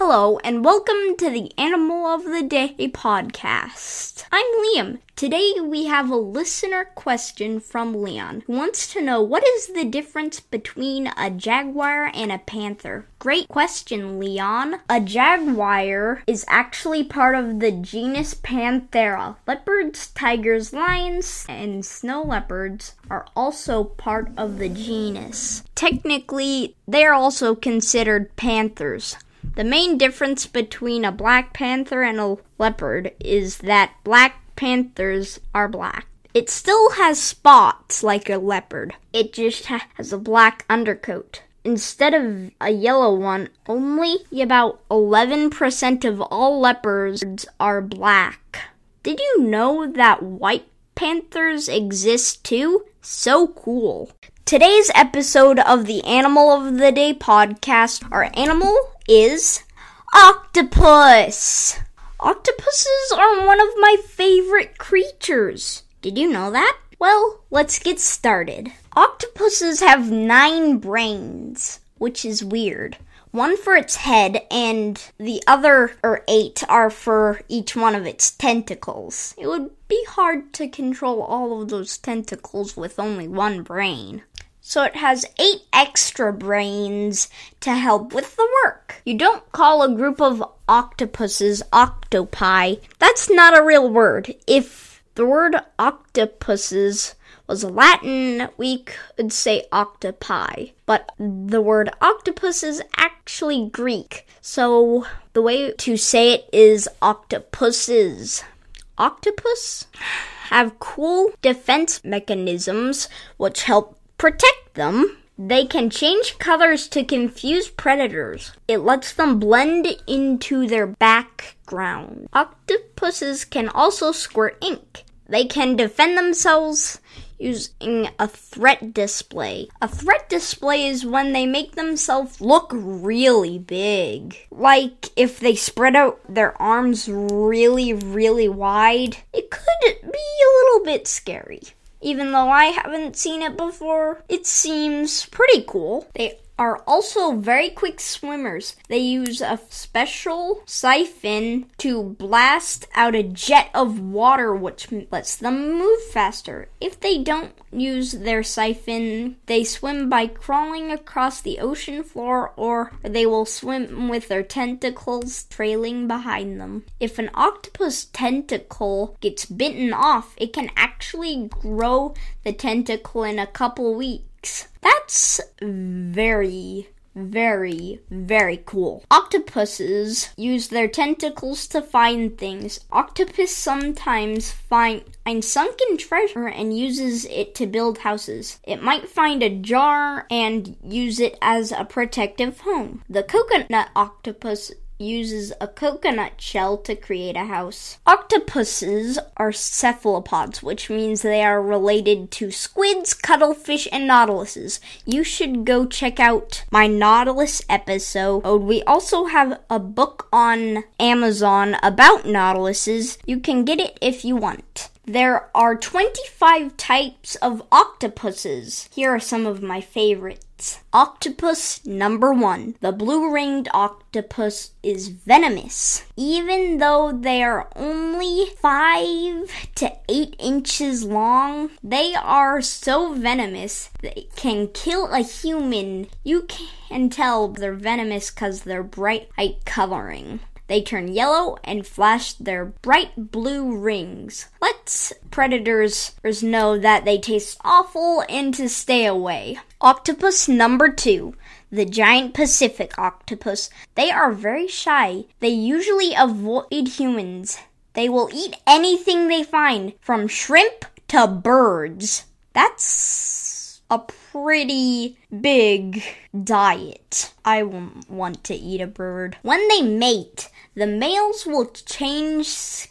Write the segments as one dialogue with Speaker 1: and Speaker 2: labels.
Speaker 1: Hello, and welcome to the Animal of the Day podcast. I'm Liam. Today we have a listener question from Leon who wants to know what is the difference between a jaguar and a panther? Great question, Leon. A jaguar is actually part of the genus Panthera. Leopards, tigers, lions, and snow leopards are also part of the genus. Technically, they are also considered panthers. The main difference between a black panther and a leopard is that black panthers are black. It still has spots like a leopard. It just has a black undercoat. Instead of a yellow one, only about 11% of all leopards are black. Did you know that white panthers exist too? So cool. Today's episode of the Animal of the Day podcast, our animal is octopus. Octopuses are one of my favorite creatures. Did you know that? Well, let's get started. Octopuses have nine brains, which is weird. One for its head, and the other, or eight, are for each one of its tentacles. It would be hard to control all of those tentacles with only one brain so it has eight extra brains to help with the work. You don't call a group of octopuses octopi. That's not a real word. If the word octopuses was Latin, we could say octopi. But the word octopus is actually Greek. So the way to say it is octopuses. Octopus have cool defense mechanisms which help protect them. They can change colors to confuse predators. It lets them blend into their background. Octopuses can also squirt ink. They can defend themselves using a threat display. A threat display is when they make themselves look really big. Like if they spread out their arms really, really wide, it could be a little bit scary. Even though I haven't seen it before, it seems pretty cool. They are also very quick swimmers. They use a special siphon to blast out a jet of water, which lets them move faster. If they don't use their siphon, they swim by crawling across the ocean floor or they will swim with their tentacles trailing behind them. If an octopus tentacle gets bitten off, it can actually grow the tentacle in a couple weeks weeks. That's very very, very cool. Octopuses use their tentacles to find things. Octopus sometimes find sunken treasure and uses it to build houses. It might find a jar and use it as a protective home. The coconut octopus uses a coconut shell to create a house. Octopuses are cephalopods, which means they are related to squids, cuttlefish, and nautiluses. You should go check out my nautilus episode. Oh, we also have a book on Amazon about nautiluses. You can get it if you want. There are 25 types of octopuses. Here are some of my favorites. Octopus number one. The blue ringed octopus is venomous. Even though they are only 5 to 8 inches long, they are so venomous they can kill a human. You can tell they're venomous because they're bright white coloring. They turn yellow and flash their bright blue rings. Let's predators know that they taste awful and to stay away. Octopus number two the giant Pacific octopus. They are very shy. They usually avoid humans. They will eat anything they find, from shrimp to birds. That's a pretty big diet. I won't want to eat a bird. When they mate, the males will change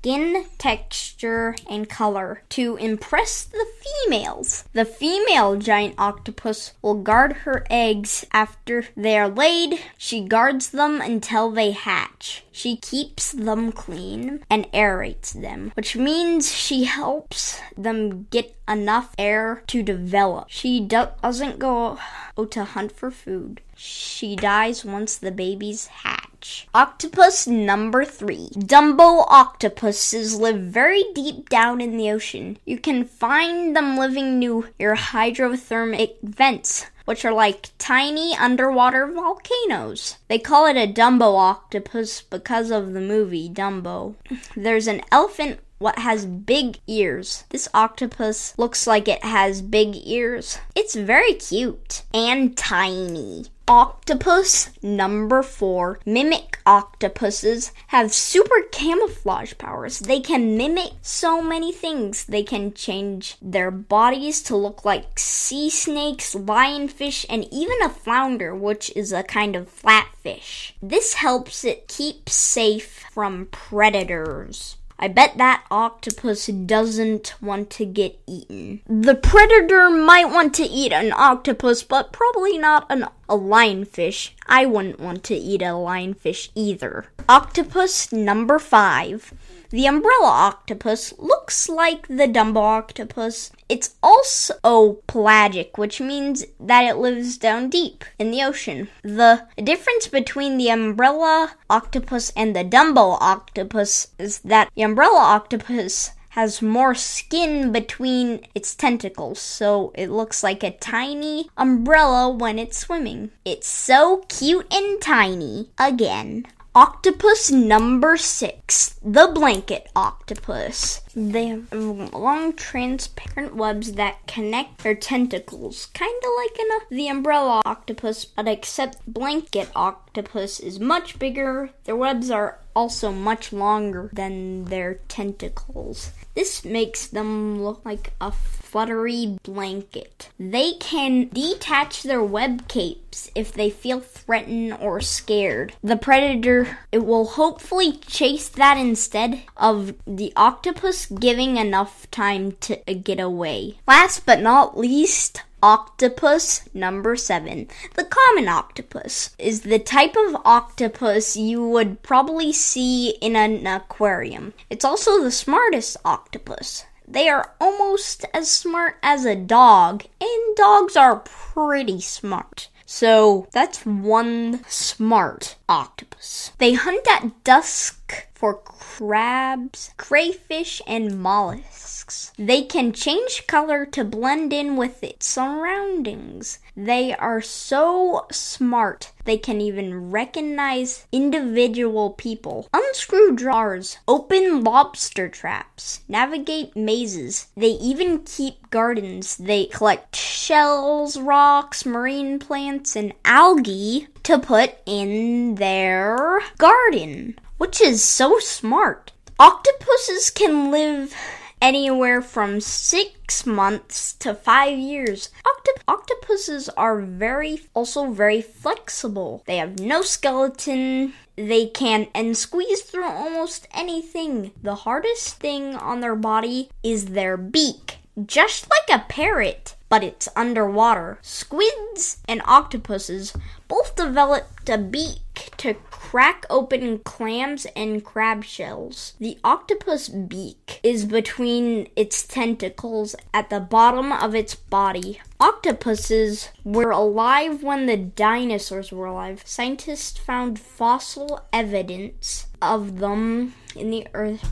Speaker 1: skin texture and color to impress the females. The female giant octopus will guard her eggs after they are laid. She guards them until they hatch. She keeps them clean and aerates them, which means she helps them get enough air to develop. She do- doesn't go out to hunt for food. She dies once the babies hatch. Octopus number three. Dumbo octopuses live very deep down in the ocean. You can find them living near hydrothermic vents which are like tiny underwater volcanoes. They call it a Dumbo octopus because of the movie Dumbo. There's an elephant what has big ears. This octopus looks like it has big ears. It's very cute and tiny. Octopus number four. Mimic octopuses have super camouflage powers. They can mimic so many things. They can change their bodies to look like sea snakes, lionfish, and even a flounder, which is a kind of flatfish. This helps it keep safe from predators. I bet that octopus doesn't want to get eaten. The predator might want to eat an octopus, but probably not an, a lionfish. I wouldn't want to eat a lionfish either. Octopus number five. The umbrella octopus looks like the Dumbo octopus. It's also pelagic, which means that it lives down deep in the ocean. The difference between the umbrella octopus and the Dumbo octopus is that the umbrella octopus has more skin between its tentacles, so it looks like a tiny umbrella when it's swimming. It's so cute and tiny. Again. Octopus number six, the blanket octopus. They have long transparent webs that connect their tentacles, kind of like in a, the umbrella octopus, but except blanket octopus is much bigger. Their webs are also much longer than their tentacles. This makes them look like a fluttery blanket. They can detach their web capes if they feel threatened or scared. The predator it will hopefully chase that instead of the octopus giving enough time to get away. Last but not least, Octopus number seven. The common octopus is the type of octopus you would probably see in an aquarium. It's also the smartest octopus. They are almost as smart as a dog, and dogs are pretty smart. So that's one smart octopus. They hunt at dusk for crabs, crayfish, and mollusks. They can change color to blend in with its surroundings. They are so smart, they can even recognize individual people. Unscrew drawers, open lobster traps, navigate mazes. They even keep gardens. They collect shells, rocks, marine plants, and algae to put in their garden which is so smart. Octopuses can live anywhere from six months to five years. Octop- octopuses are very, also very flexible. They have no skeleton. They can and squeeze through almost anything. The hardest thing on their body is their beak, just like a parrot, but it's underwater. Squids and octopuses both developed a beak to crack open clams and crab shells. The octopus beak is between its tentacles at the bottom of its body. Octopuses were alive when the dinosaurs were alive. Scientists found fossil evidence of them in the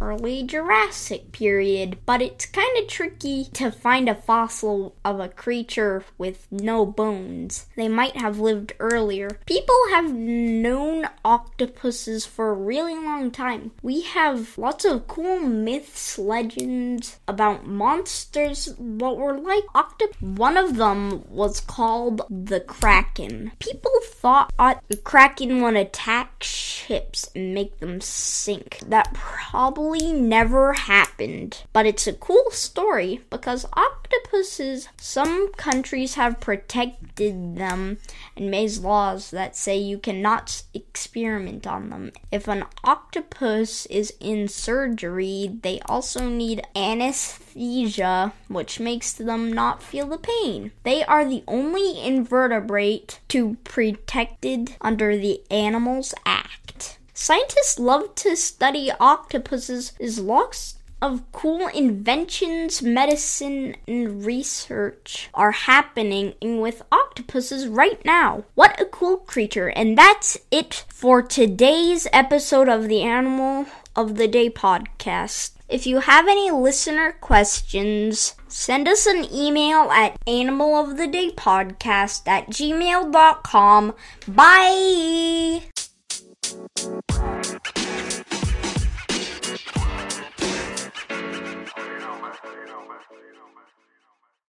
Speaker 1: early Jurassic period, but it's kind of tricky to find a fossil of a creature with no bones. They might have lived earlier. People have known octopuses for a really long time. We have lots of cool myths, legends about monsters what were like octopus. One of them was called the Kraken. People thought the Kraken would attack ships and make them sink. That probably never happened. But it's a cool story because octopuses, some countries have protected them and made laws that say you cannot experiment on them. If an octopus is in surgery, they also need anesthesia, which makes them not feel the pain. They are the only invertebrate to protected under the Animals Act. Scientists love to study octopuses as lots of cool inventions, medicine, and research are happening with octopuses right now. What a cool creature! And that's it for today's episode of the Animal of the Day podcast. If you have any listener questions, send us an email at animalofthedaypodcast at gmail.com. Bye!